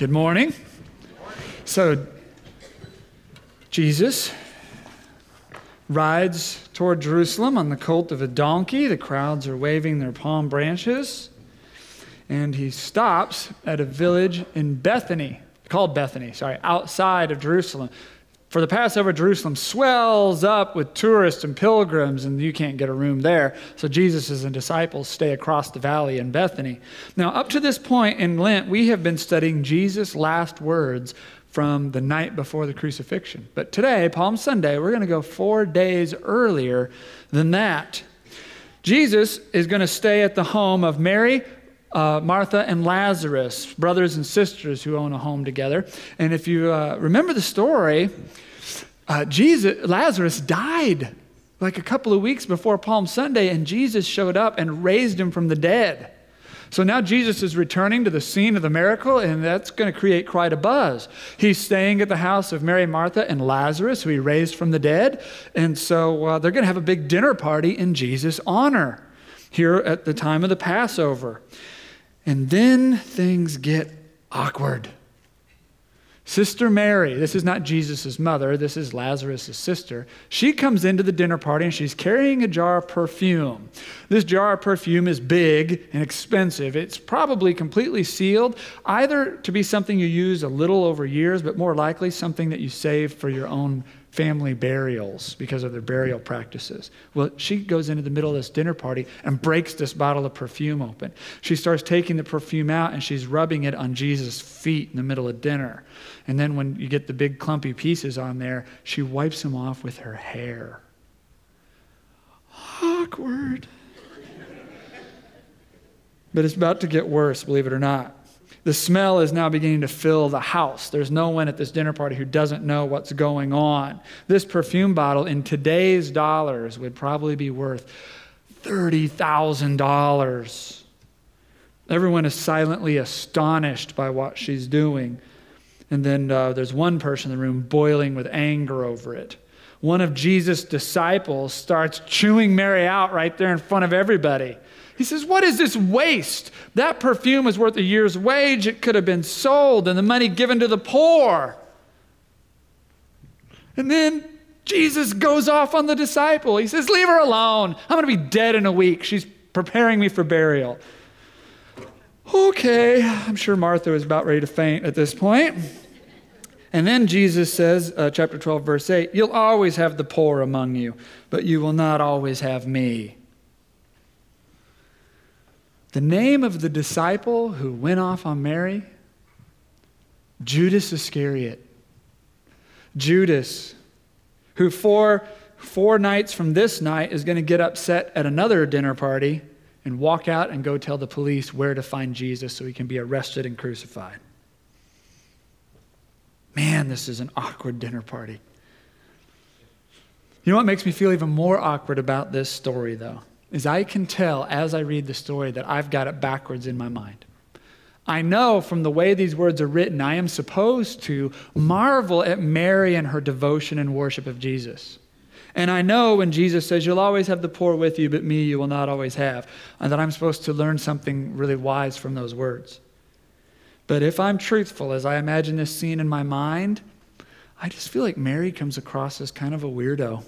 Good morning. So, Jesus rides toward Jerusalem on the colt of a donkey. The crowds are waving their palm branches. And he stops at a village in Bethany, called Bethany, sorry, outside of Jerusalem. For the Passover, Jerusalem swells up with tourists and pilgrims, and you can't get a room there. So Jesus and disciples stay across the valley in Bethany. Now, up to this point in Lent, we have been studying Jesus' last words from the night before the crucifixion. But today, Palm Sunday, we're going to go four days earlier than that. Jesus is going to stay at the home of Mary, uh, Martha and Lazarus, brothers and sisters who own a home together. And if you uh, remember the story, uh, Jesus, Lazarus died like a couple of weeks before Palm Sunday, and Jesus showed up and raised him from the dead. So now Jesus is returning to the scene of the miracle, and that's going to create quite a buzz. He's staying at the house of Mary, Martha, and Lazarus, who he raised from the dead. And so uh, they're going to have a big dinner party in Jesus' honor here at the time of the Passover. And then things get awkward. Sister Mary, this is not Jesus' mother, this is Lazarus' sister. She comes into the dinner party and she's carrying a jar of perfume. This jar of perfume is big and expensive. It's probably completely sealed, either to be something you use a little over years, but more likely something that you save for your own family burials because of their burial practices. Well, she goes into the middle of this dinner party and breaks this bottle of perfume open. She starts taking the perfume out and she's rubbing it on Jesus' feet in the middle of dinner. And then when you get the big clumpy pieces on there, she wipes them off with her hair. Awkward. but it's about to get worse, believe it or not. The smell is now beginning to fill the house. There's no one at this dinner party who doesn't know what's going on. This perfume bottle, in today's dollars, would probably be worth $30,000. Everyone is silently astonished by what she's doing. And then uh, there's one person in the room boiling with anger over it. One of Jesus' disciples starts chewing Mary out right there in front of everybody. He says, What is this waste? That perfume is worth a year's wage. It could have been sold and the money given to the poor. And then Jesus goes off on the disciple. He says, Leave her alone. I'm going to be dead in a week. She's preparing me for burial. Okay, I'm sure Martha was about ready to faint at this point. And then Jesus says, uh, chapter 12, verse 8, You'll always have the poor among you, but you will not always have me. The name of the disciple who went off on Mary? Judas Iscariot. Judas, who four, four nights from this night is going to get upset at another dinner party and walk out and go tell the police where to find Jesus so he can be arrested and crucified. Man, this is an awkward dinner party. You know what makes me feel even more awkward about this story, though? Is I can tell as I read the story that I've got it backwards in my mind. I know from the way these words are written, I am supposed to marvel at Mary and her devotion and worship of Jesus. And I know when Jesus says, You'll always have the poor with you, but me you will not always have, and that I'm supposed to learn something really wise from those words. But if I'm truthful, as I imagine this scene in my mind, I just feel like Mary comes across as kind of a weirdo.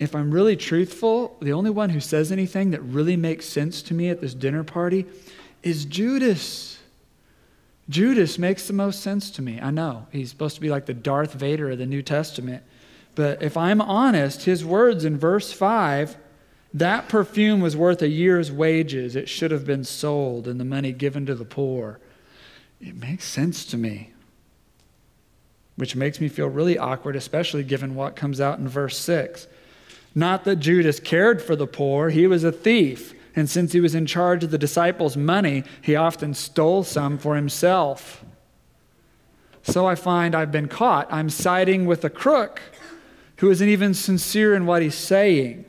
If I'm really truthful, the only one who says anything that really makes sense to me at this dinner party is Judas. Judas makes the most sense to me. I know he's supposed to be like the Darth Vader of the New Testament. But if I'm honest, his words in verse 5 that perfume was worth a year's wages. It should have been sold and the money given to the poor. It makes sense to me, which makes me feel really awkward, especially given what comes out in verse 6. Not that Judas cared for the poor, he was a thief. And since he was in charge of the disciples' money, he often stole some for himself. So I find I've been caught. I'm siding with a crook who isn't even sincere in what he's saying.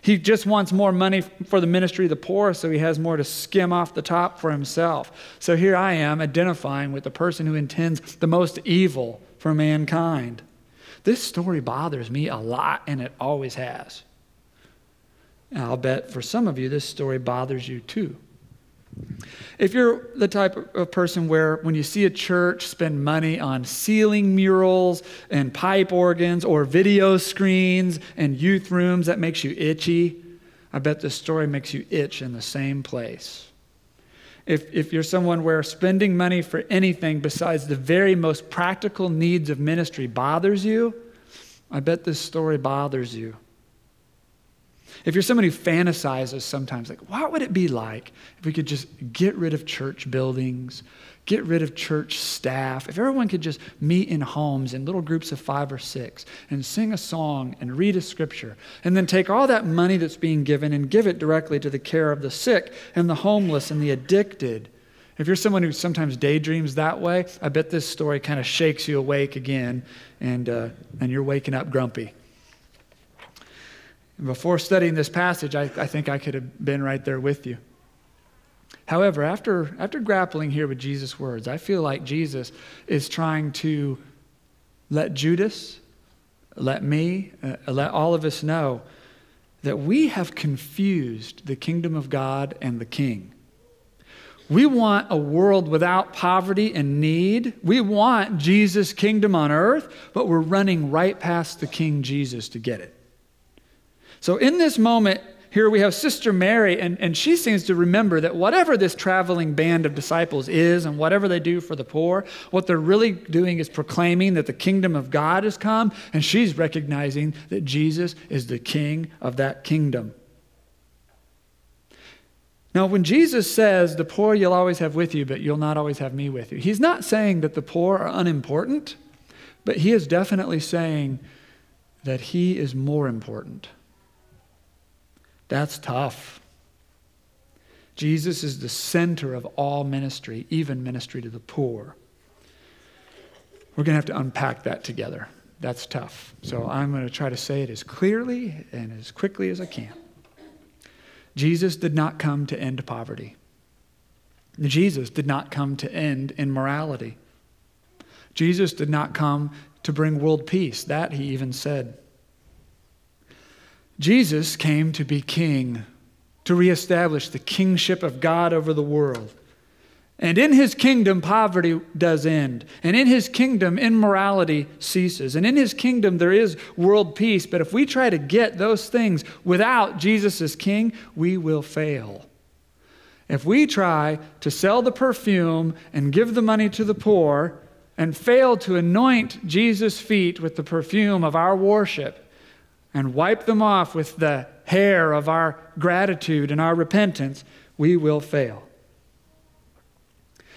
He just wants more money for the ministry of the poor, so he has more to skim off the top for himself. So here I am identifying with the person who intends the most evil for mankind. This story bothers me a lot, and it always has. And I'll bet for some of you, this story bothers you too. If you're the type of person where when you see a church spend money on ceiling murals and pipe organs or video screens and youth rooms, that makes you itchy. I bet this story makes you itch in the same place. If, if you're someone where spending money for anything besides the very most practical needs of ministry bothers you, I bet this story bothers you. If you're someone who fantasizes sometimes, like, what would it be like if we could just get rid of church buildings, get rid of church staff, if everyone could just meet in homes in little groups of five or six and sing a song and read a scripture, and then take all that money that's being given and give it directly to the care of the sick and the homeless and the addicted. If you're someone who sometimes daydreams that way, I bet this story kind of shakes you awake again and, uh, and you're waking up grumpy. Before studying this passage, I, I think I could have been right there with you. However, after, after grappling here with Jesus' words, I feel like Jesus is trying to let Judas, let me, uh, let all of us know that we have confused the kingdom of God and the king. We want a world without poverty and need. We want Jesus' kingdom on earth, but we're running right past the King Jesus to get it. So, in this moment, here we have Sister Mary, and, and she seems to remember that whatever this traveling band of disciples is and whatever they do for the poor, what they're really doing is proclaiming that the kingdom of God has come, and she's recognizing that Jesus is the king of that kingdom. Now, when Jesus says, The poor you'll always have with you, but you'll not always have me with you, he's not saying that the poor are unimportant, but he is definitely saying that he is more important. That's tough. Jesus is the center of all ministry, even ministry to the poor. We're going to have to unpack that together. That's tough. So I'm going to try to say it as clearly and as quickly as I can. Jesus did not come to end poverty. Jesus did not come to end immorality. Jesus did not come to bring world peace. That he even said. Jesus came to be king, to reestablish the kingship of God over the world. And in his kingdom, poverty does end. And in his kingdom, immorality ceases. And in his kingdom, there is world peace. But if we try to get those things without Jesus as king, we will fail. If we try to sell the perfume and give the money to the poor and fail to anoint Jesus' feet with the perfume of our worship, and wipe them off with the hair of our gratitude and our repentance, we will fail.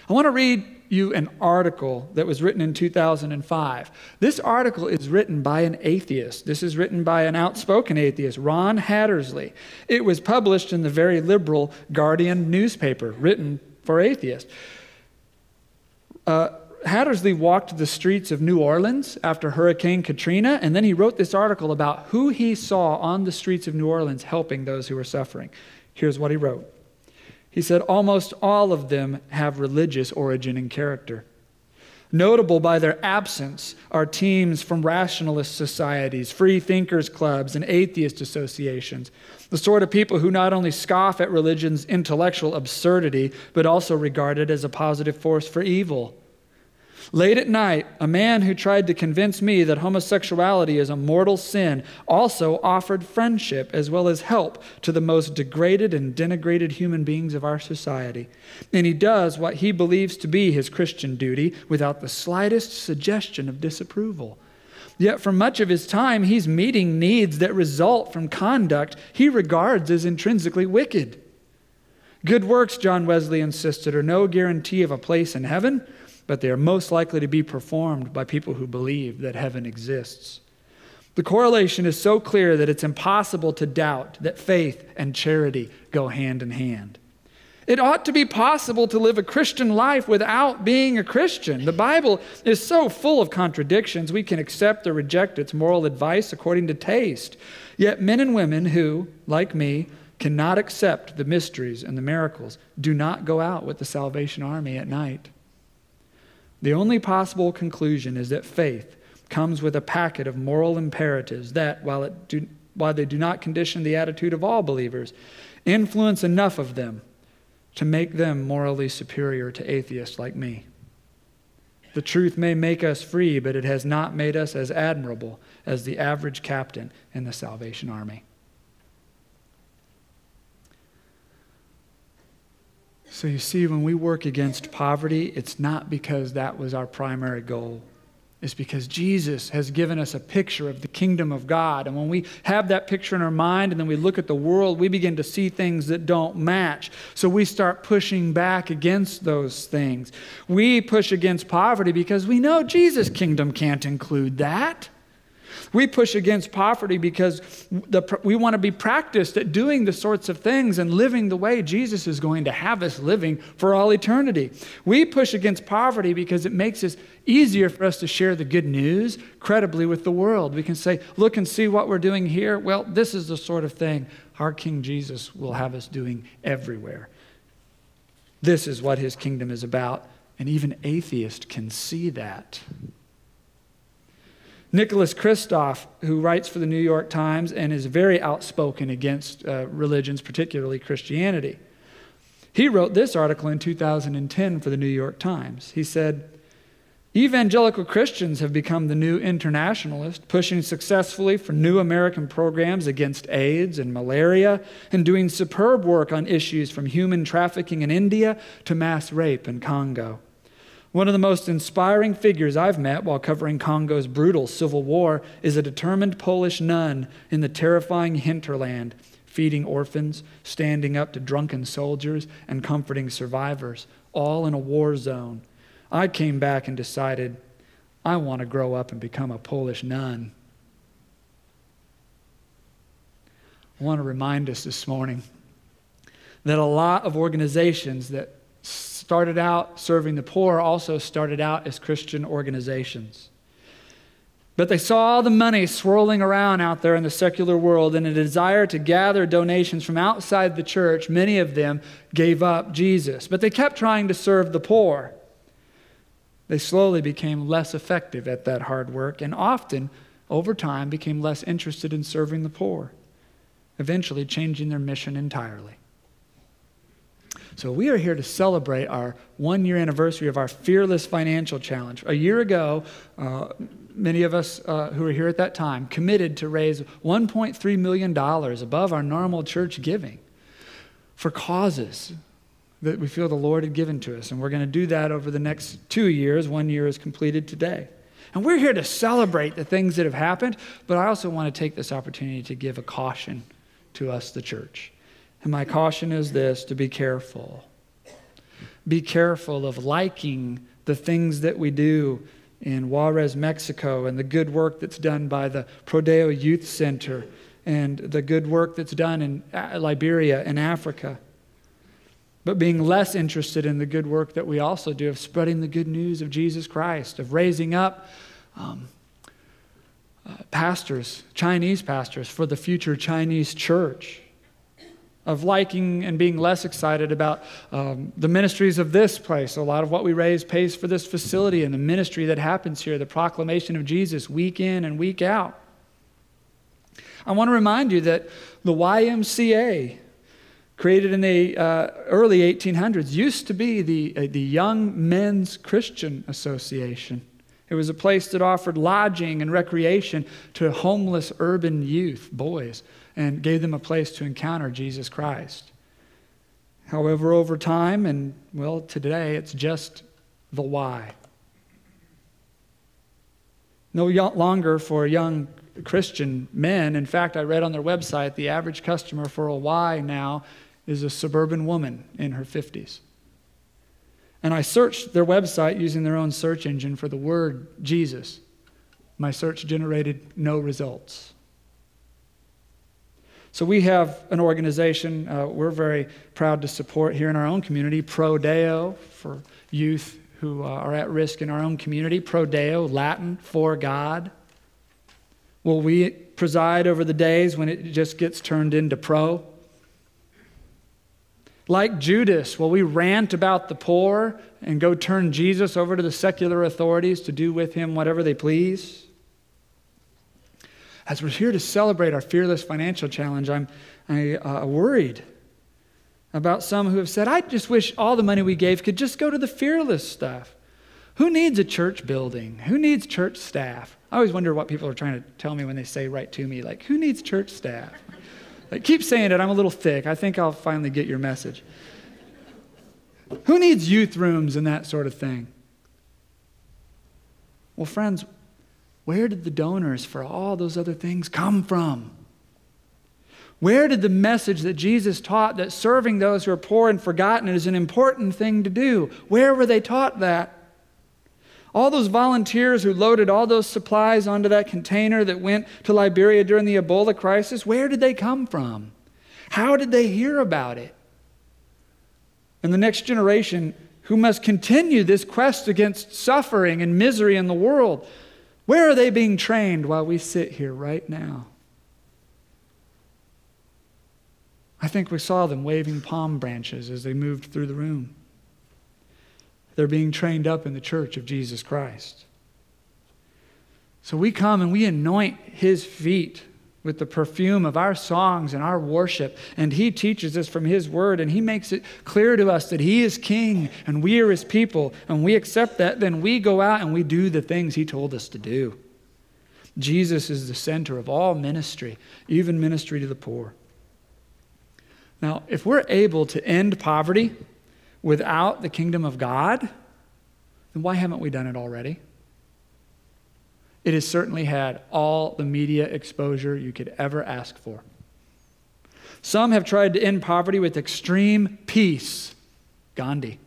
I want to read you an article that was written in 2005. This article is written by an atheist. This is written by an outspoken atheist, Roy Hattersley. It was published in the very liberal Guardian newspaper, written for atheists. Uh, Hattersley walked the streets of New Orleans after Hurricane Katrina, and then he wrote this article about who he saw on the streets of New Orleans helping those who were suffering. Here's what he wrote He said, Almost all of them have religious origin and character. Notable by their absence are teams from rationalist societies, free thinkers clubs, and atheist associations. The sort of people who not only scoff at religion's intellectual absurdity, but also regard it as a positive force for evil. Late at night, a man who tried to convince me that homosexuality is a mortal sin also offered friendship as well as help to the most degraded and denigrated human beings of our society. And he does what he believes to be his Christian duty without the slightest suggestion of disapproval. Yet, for much of his time, he's meeting needs that result from conduct he regards as intrinsically wicked. Good works, John Wesley insisted, are no guarantee of a place in heaven but they are most likely to be performed by people who believe that heaven exists. The correlation is so clear that it's impossible to doubt that faith and charity go hand in hand. It ought to be possible to live a Christian life without being a Christian. The Bible is so full of contradictions, we can accept or reject its moral advice according to taste. Yet, men and women who, like me, cannot accept the mysteries and the miracles do not go out with the Salvation Army at night. The only possible conclusion is that faith comes with a packet of moral imperatives that, while, do, while they do not condition the attitude of all believers, influence enough of them to make them morally superior to atheists like me. The truth may make us free, but it has not made us as admirable as the average captain in the Salvation Army. So you see, when we work against poverty, it's not because that was our primary goal. It's because Jesus has given us a picture of the kingdom of God. And when we have that picture in our mind and then we look at the world, we begin to see things that don't match. So we start pushing back against those things. We push against poverty because we know Jesus' kingdom can't include that. We push against poverty because the, we want to be practiced at doing the sorts of things and living the way Jesus is going to have us living for all eternity. We push against poverty because it makes it easier for us to share the good news credibly with the world. We can say, look and see what we're doing here. Well, this is the sort of thing our King Jesus will have us doing everywhere. This is what his kingdom is about. And even atheists can see that. Nicholas Kristof, who writes for the New York Times and is very outspoken against uh, religions, particularly Christianity, he wrote this article in 2010 for the New York Times. He said, Evangelical Christians have become the new internationalist, pushing successfully for new American programs against AIDS and malaria, and doing superb work on issues from human trafficking in India to mass rape in Congo. One of the most inspiring figures I've met while covering Congo's brutal civil war is a determined Polish nun in the terrifying hinterland, feeding orphans, standing up to drunken soldiers, and comforting survivors, all in a war zone. I came back and decided I want to grow up and become a Polish nun. I want to remind us this morning that a lot of organizations that started out serving the poor also started out as Christian organizations. But they saw all the money swirling around out there in the secular world and a desire to gather donations from outside the church. Many of them gave up Jesus, but they kept trying to serve the poor. They slowly became less effective at that hard work and often, over time, became less interested in serving the poor, eventually changing their mission entirely. So, we are here to celebrate our one year anniversary of our Fearless Financial Challenge. A year ago, uh, many of us uh, who were here at that time committed to raise $1.3 million above our normal church giving for causes that we feel the Lord had given to us. And we're going to do that over the next two years. One year is completed today. And we're here to celebrate the things that have happened, but I also want to take this opportunity to give a caution to us, the church. And my caution is this to be careful. Be careful of liking the things that we do in Juarez, Mexico, and the good work that's done by the Prodeo Youth Center, and the good work that's done in Liberia and Africa. But being less interested in the good work that we also do of spreading the good news of Jesus Christ, of raising up um, uh, pastors, Chinese pastors, for the future Chinese church of liking and being less excited about um, the ministries of this place. A lot of what we raise pays for this facility and the ministry that happens here, the proclamation of Jesus week in and week out. I want to remind you that the YMCA, created in the uh, early 1800s, used to be the, uh, the Young Men's Christian Association. It was a place that offered lodging and recreation to homeless urban youth, boys and gave them a place to encounter Jesus Christ. However, over time, and well, today, it's just the Y. No longer for young Christian men. In fact, I read on their website the average customer for a Y now is a suburban woman in her 50s. And I searched their website using their own search engine for the word Jesus. My search generated no results. So we have an organization uh, we're very proud to support here in our own community, Pro Deo, for youth who uh, are at risk in our own community. Pro Deo, Latin, for God. Will we preside over the days when it just gets turned into pro? Like Judas, will we rant about the poor and go turn Jesus over to the secular authorities to do with him whatever they please? As we're here to celebrate our fearless financial challenge, I'm I, uh, worried about some who have said, I just wish all the money we gave could just go to the fearless stuff. Who needs a church building? Who needs church staff? I always wonder what people are trying to tell me when they say right to me, like, who needs church staff? Like, keep saying it. I'm a little thick. I think I'll finally get your message. Who needs youth rooms and that sort of thing? Well, friends, where did the donors for all those other things come from? Where did the message that Jesus taught that serving those who are poor and forgotten is an important thing to do? Where were they taught that? All those volunteers who loaded all those supplies onto that container that went to Liberia during the Ebola crisis, where did they come from? How did they hear about it? And the next generation who must continue this quest against suffering and misery in the world, where are they being trained while we sit here right now? I think we saw them waving palm branches as they moved through the room. They're being trained up in the church of Jesus Christ. So we come and we anoint his feet with the perfume of our songs and our worship. And he teaches us from his word and he makes it clear to us that he is king and we are his people. And we accept that, then we go out and we do the things he told us to do. Jesus is the center of all ministry, even ministry to the poor. Now, if we're able to end poverty, without the kingdom of God, then why haven't we done it already? It has certainly had all the media exposure you could ever ask for. Some have tried to end poverty with extreme peace, Gandhi.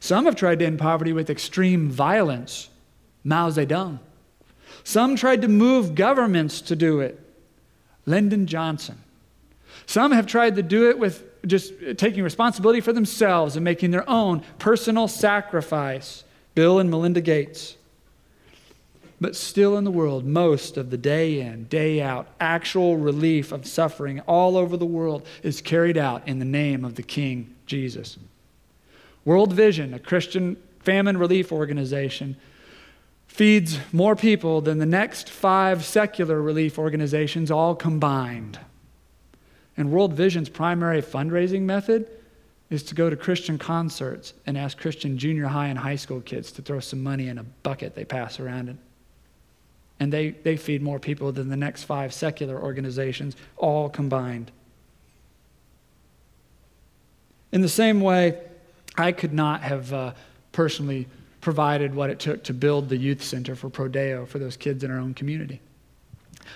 Some have tried to end poverty with extreme violence, Mao Zedong. Some tried to move governments to do it, Lyndon Johnson. Some have tried to do it with just taking responsibility for themselves and making their own personal sacrifice. Bill and Melinda Gates. But still in the world, most of the day in, day out, actual relief of suffering all over the world is carried out in the name of the King Jesus. World Vision, a Christian famine relief organization, feeds more people than the next five secular relief organizations all combined. And World Vision's primary fundraising method is to go to Christian concerts and ask Christian junior high and high school kids to throw some money in a bucket they pass around. And, and they, they feed more people than the next five secular organizations, all combined. In the same way, I could not have uh, personally provided what it took to build the youth center for Prodeo for those kids in our own community.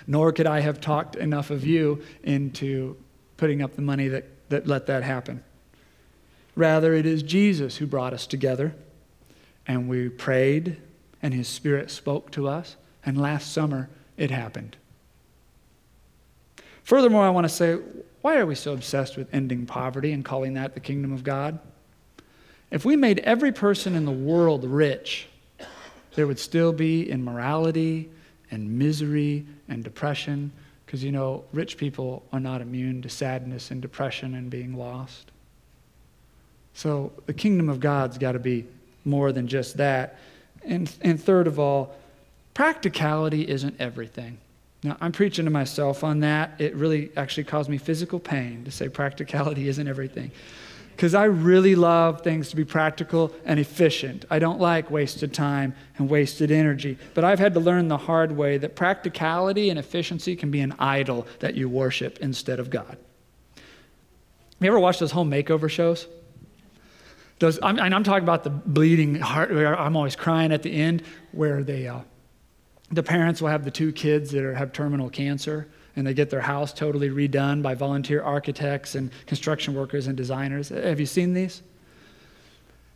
Nor could I have talked enough of you into putting up the money that, that let that happen. Rather, it is Jesus who brought us together, and we prayed, and His Spirit spoke to us, and last summer it happened. Furthermore, I want to say, why are we so obsessed with ending poverty and calling that the kingdom of God? If we made every person in the world rich, there would still be immorality and misery and depression because, you know, rich people are not immune to sadness and depression and being lost. So the kingdom of God's got to be more than just that. And, and third of all, practicality isn't everything. Now, I'm preaching to myself on that. It really actually caused me physical pain to say practicality isn't everything because I really love things to be practical and efficient. I don't like wasted time and wasted energy. But I've had to learn the hard way that practicality and efficiency can be an idol that you worship instead of God. You ever watch those home makeover shows? Those, I'm, and I'm talking about the bleeding heart, I'm always crying at the end, where they, uh, the parents will have the two kids that are, have terminal cancer and they get their house totally redone by volunteer architects and construction workers and designers. Have you seen these?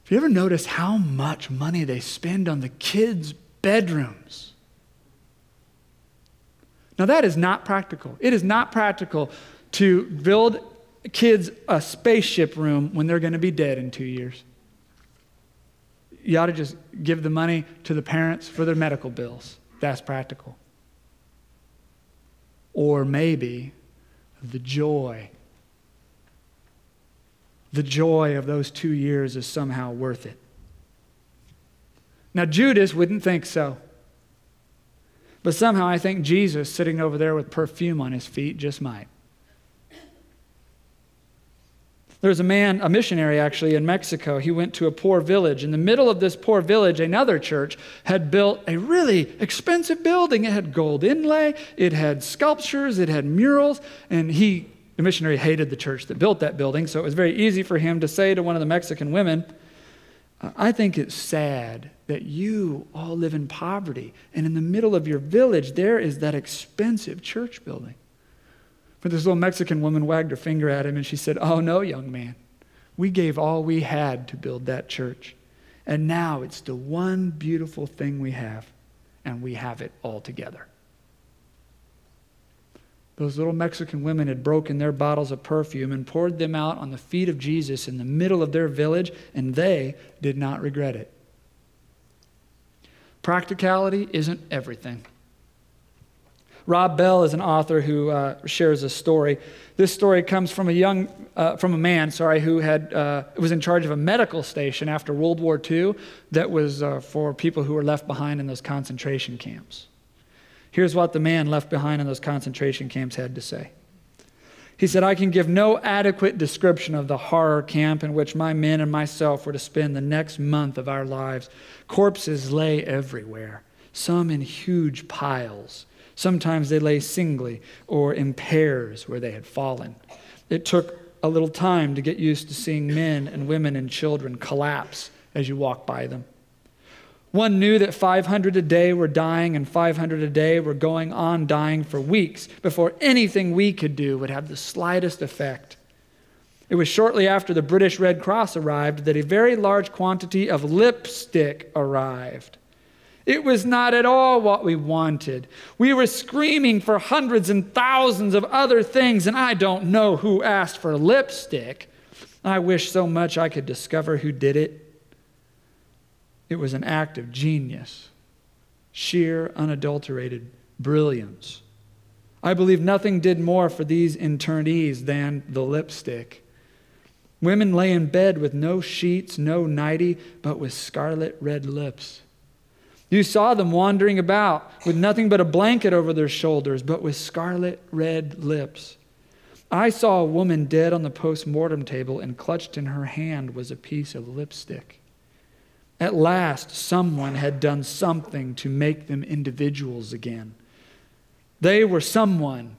Have you ever noticed how much money they spend on the kids' bedrooms? Now, that is not practical. It is not practical to build kids a spaceship room when they're going to be dead in two years. You ought to just give the money to the parents for their medical bills. That's practical. Or maybe the joy. The joy of those two years is somehow worth it. Now, Judas wouldn't think so. But somehow I think Jesus, sitting over there with perfume on his feet, just might. There's a man, a missionary actually, in Mexico. He went to a poor village. In the middle of this poor village, another church had built a really expensive building. It had gold inlay, it had sculptures, it had murals, and he, the missionary, hated the church that built that building, so it was very easy for him to say to one of the Mexican women, I think it's sad that you all live in poverty, and in the middle of your village, there is that expensive church building. But this little Mexican woman wagged her finger at him and she said, Oh, no, young man. We gave all we had to build that church. And now it's the one beautiful thing we have, and we have it all together. Those little Mexican women had broken their bottles of perfume and poured them out on the feet of Jesus in the middle of their village, and they did not regret it. Practicality isn't everything. Rob Bell is an author who uh, shares a story. This story comes from a young, uh, from a man, sorry, who had uh, was in charge of a medical station after World War II that was uh, for people who were left behind in those concentration camps. Here's what the man left behind in those concentration camps had to say. He said, I can give no adequate description of the horror camp in which my men and myself were to spend the next month of our lives. Corpses lay everywhere, some in huge piles Sometimes they lay singly or in pairs where they had fallen. It took a little time to get used to seeing men and women and children collapse as you walk by them. One knew that 500 a day were dying and 500 a day were going on dying for weeks before anything we could do would have the slightest effect. It was shortly after the British Red Cross arrived that a very large quantity of lipstick arrived. It was not at all what we wanted. We were screaming for hundreds and thousands of other things, and I don't know who asked for lipstick. I wish so much I could discover who did it. It was an act of genius, sheer, unadulterated brilliance. I believe nothing did more for these internees than the lipstick. Women lay in bed with no sheets, no nightie, but with scarlet red lips. You saw them wandering about with nothing but a blanket over their shoulders, but with scarlet red lips. I saw a woman dead on the post mortem table, and clutched in her hand was a piece of lipstick. At last, someone had done something to make them individuals again. They were someone,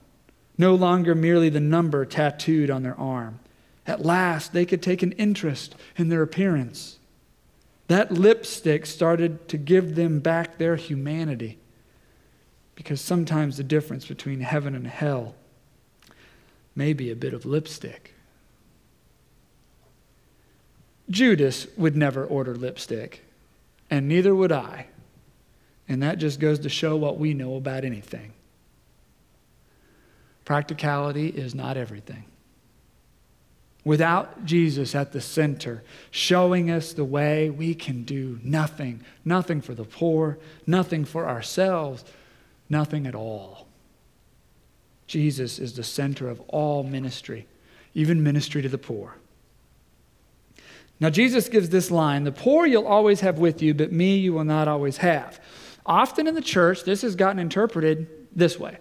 no longer merely the number tattooed on their arm. At last, they could take an interest in their appearance. That lipstick started to give them back their humanity. Because sometimes the difference between heaven and hell may be a bit of lipstick. Judas would never order lipstick, and neither would I. And that just goes to show what we know about anything. Practicality is not everything without Jesus at the center, showing us the way we can do nothing, nothing for the poor, nothing for ourselves, nothing at all. Jesus is the center of all ministry, even ministry to the poor. Now, Jesus gives this line The poor you'll always have with you, but me you will not always have. Often in the church, this has gotten interpreted this way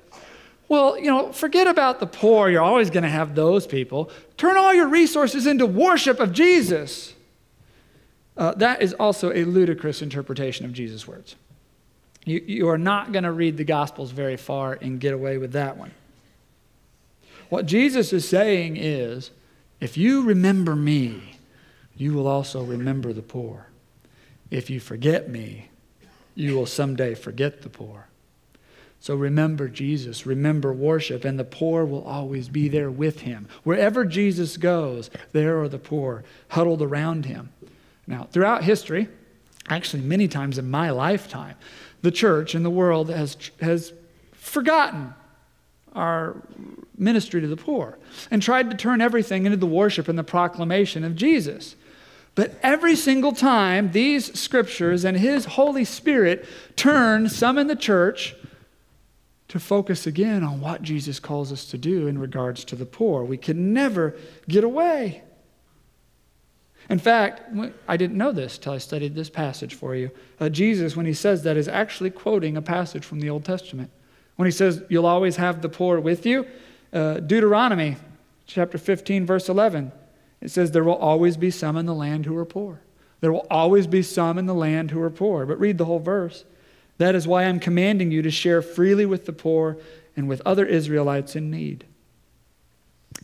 well, you know, forget about the poor. You're always going to have those people. Turn all your resources into worship of Jesus. Uh, that is also a ludicrous interpretation of Jesus' words. You, you are not going to read the Gospels very far and get away with that one. What Jesus is saying is if you remember me, you will also remember the poor. If you forget me, you will someday forget the poor. So remember Jesus, remember worship, and the poor will always be there with him. Wherever Jesus goes, there are the poor huddled around him. Now, throughout history, actually, many times in my lifetime, the church and the world has, has forgotten our ministry to the poor and tried to turn everything into the worship and the proclamation of Jesus. But every single time, these scriptures and His Holy Spirit turn some in the church to focus again on what Jesus calls us to do in regards to the poor. We can never get away. In fact, I didn't know this till I studied this passage for you. Uh, Jesus, when he says that, is actually quoting a passage from the Old Testament. When he says, You'll always have the poor with you, uh, Deuteronomy chapter 15, verse 11. It says, There will always be some in the land who are poor. There will always be some in the land who are poor. But read the whole verse. That is why I'm commanding you to share freely with the poor and with other Israelites in need.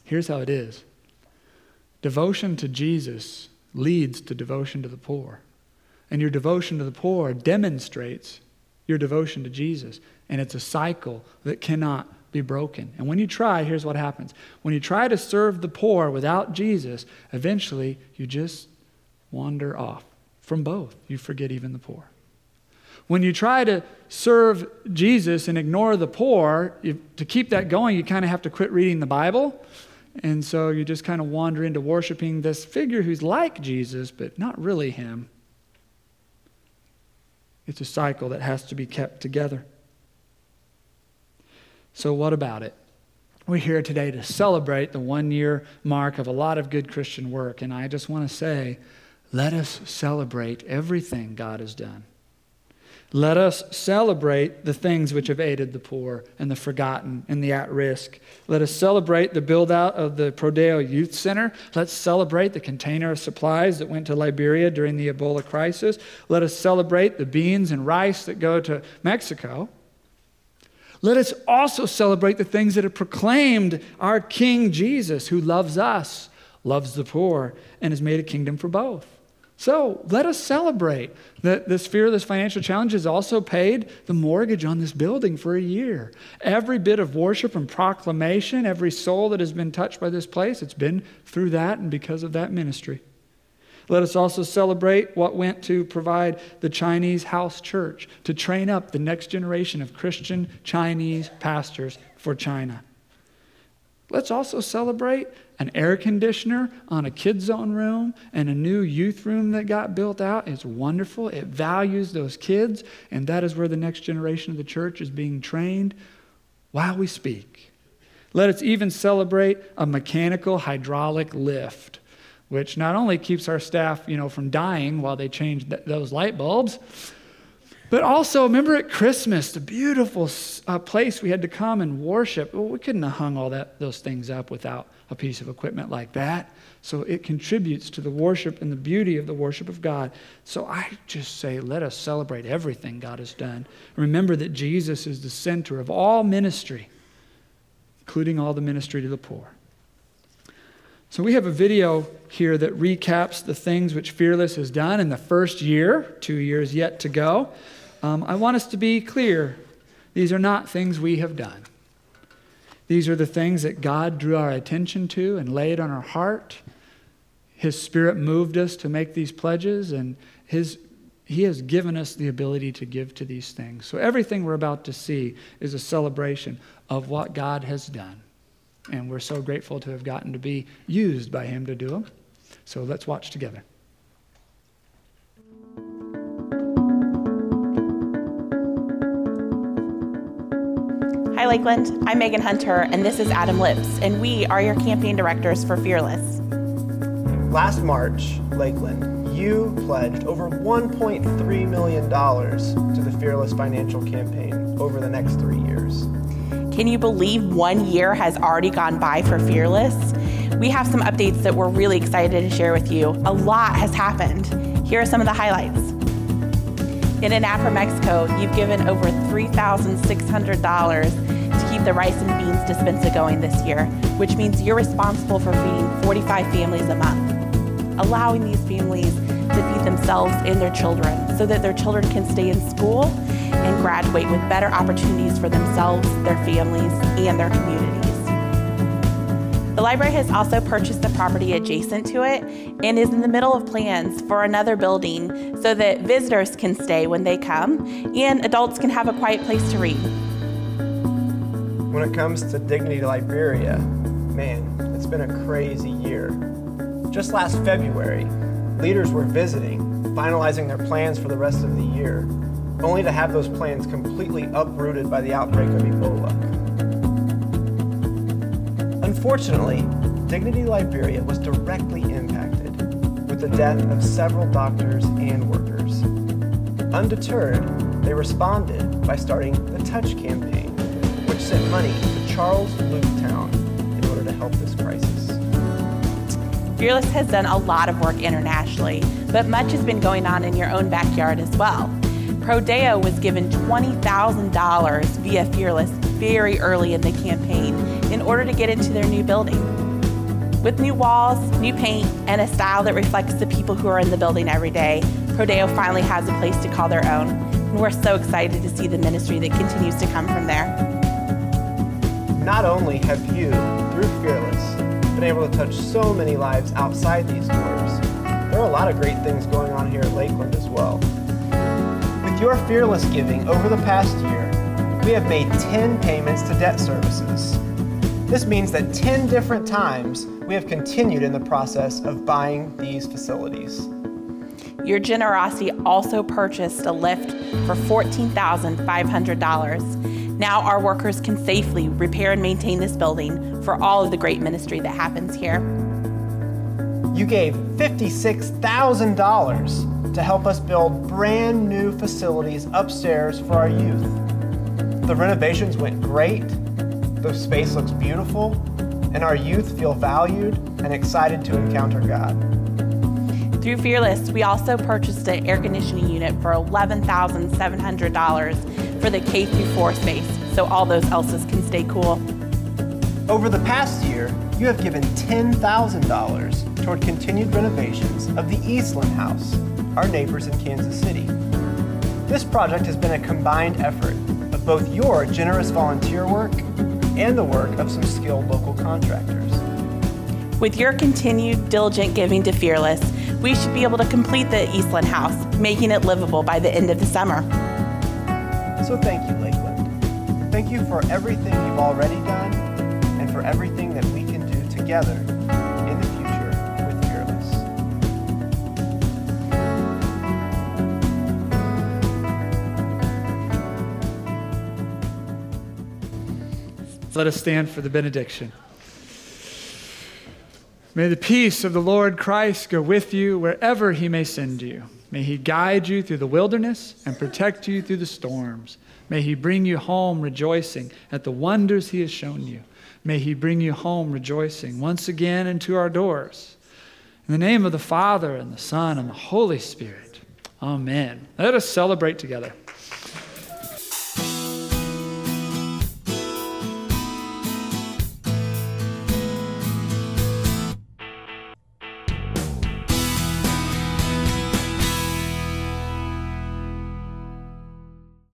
Here's how it is devotion to Jesus leads to devotion to the poor. And your devotion to the poor demonstrates your devotion to Jesus. And it's a cycle that cannot be broken. And when you try, here's what happens. When you try to serve the poor without Jesus, eventually you just wander off from both. You forget even the poor. When you try to serve Jesus and ignore the poor, you, to keep that going, you kind of have to quit reading the Bible. And so you just kind of wander into worshiping this figure who's like Jesus, but not really him. It's a cycle that has to be kept together. So, what about it? We're here today to celebrate the one year mark of a lot of good Christian work. And I just want to say, let us celebrate everything God has done. Let us celebrate the things which have aided the poor and the forgotten and the at risk. Let us celebrate the build out of the Prodeo Youth Center. Let's celebrate the container of supplies that went to Liberia during the Ebola crisis. Let us celebrate the beans and rice that go to Mexico. Let us also celebrate the things that have proclaimed our King Jesus, who loves us, loves the poor, and has made a kingdom for both. So let us celebrate that this fear, this financial challenge has also paid the mortgage on this building for a year. Every bit of worship and proclamation, every soul that has been touched by this place, it's been through that and because of that ministry. Let us also celebrate what went to provide the Chinese house church to train up the next generation of Christian Chinese pastors for China. Let's also celebrate an air conditioner on a kids zone room and a new youth room that got built out. It's wonderful. It values those kids, and that is where the next generation of the church is being trained while we speak. Let us even celebrate a mechanical hydraulic lift, which not only keeps our staff, you know, from dying while they change th- those light bulbs, but also, remember at Christmas, the beautiful uh, place we had to come and worship. Well, we couldn't have hung all that, those things up without a piece of equipment like that. So it contributes to the worship and the beauty of the worship of God. So I just say, let us celebrate everything God has done. Remember that Jesus is the center of all ministry, including all the ministry to the poor. So we have a video here that recaps the things which Fearless has done in the first year, two years yet to go. Um, I want us to be clear these are not things we have done. These are the things that God drew our attention to and laid on our heart. His Spirit moved us to make these pledges, and his, He has given us the ability to give to these things. So, everything we're about to see is a celebration of what God has done. And we're so grateful to have gotten to be used by Him to do them. So, let's watch together. Hi, Lakeland. I'm Megan Hunter, and this is Adam Lips, and we are your campaign directors for Fearless. Last March, Lakeland, you pledged over $1.3 million to the Fearless Financial Campaign over the next three years. Can you believe one year has already gone by for Fearless? We have some updates that we're really excited to share with you. A lot has happened. Here are some of the highlights. In Anapra, Mexico, you've given over $3,600 to keep the rice and beans dispenser going this year, which means you're responsible for feeding 45 families a month, allowing these families to feed themselves and their children so that their children can stay in school and graduate with better opportunities for themselves, their families, and their communities. The library has also purchased the property adjacent to it and is in the middle of plans for another building so that visitors can stay when they come and adults can have a quiet place to read. When it comes to Dignity Liberia, man, it's been a crazy year. Just last February, leaders were visiting, finalizing their plans for the rest of the year, only to have those plans completely uprooted by the outbreak of Ebola. Unfortunately, Dignity Liberia was directly impacted with the death of several doctors and workers. Undeterred, they responded by starting the Touch campaign, which sent money to Charles Luke Town in order to help this crisis. Fearless has done a lot of work internationally, but much has been going on in your own backyard as well. Prodeo was given $20,000 via Fearless very early in the campaign in order to get into their new building. With new walls, new paint, and a style that reflects the people who are in the building every day, Prodeo finally has a place to call their own. And we're so excited to see the ministry that continues to come from there. Not only have you, through Fearless, been able to touch so many lives outside these doors, there are a lot of great things going on here at Lakeland as well. With your Fearless giving over the past year, we have made 10 payments to debt services. This means that 10 different times we have continued in the process of buying these facilities. Your generosity also purchased a lift for $14,500. Now our workers can safely repair and maintain this building for all of the great ministry that happens here. You gave $56,000 to help us build brand new facilities upstairs for our youth. The renovations went great, the space looks beautiful, and our youth feel valued and excited to encounter God. Through Fearless, we also purchased an air conditioning unit for $11,700 for the K through 4 space so all those Elsas can stay cool. Over the past year, you have given $10,000 toward continued renovations of the Eastland House, our neighbors in Kansas City. This project has been a combined effort of both your generous volunteer work and the work of some skilled local contractors. With your continued diligent giving to Fearless, we should be able to complete the Eastland House, making it livable by the end of the summer. So thank you, Lakeland. Thank you for everything you've already done and for everything that we can do together Let us stand for the benediction. May the peace of the Lord Christ go with you wherever he may send you. May he guide you through the wilderness and protect you through the storms. May he bring you home rejoicing at the wonders he has shown you. May he bring you home rejoicing once again into our doors. In the name of the Father, and the Son, and the Holy Spirit. Amen. Let us celebrate together.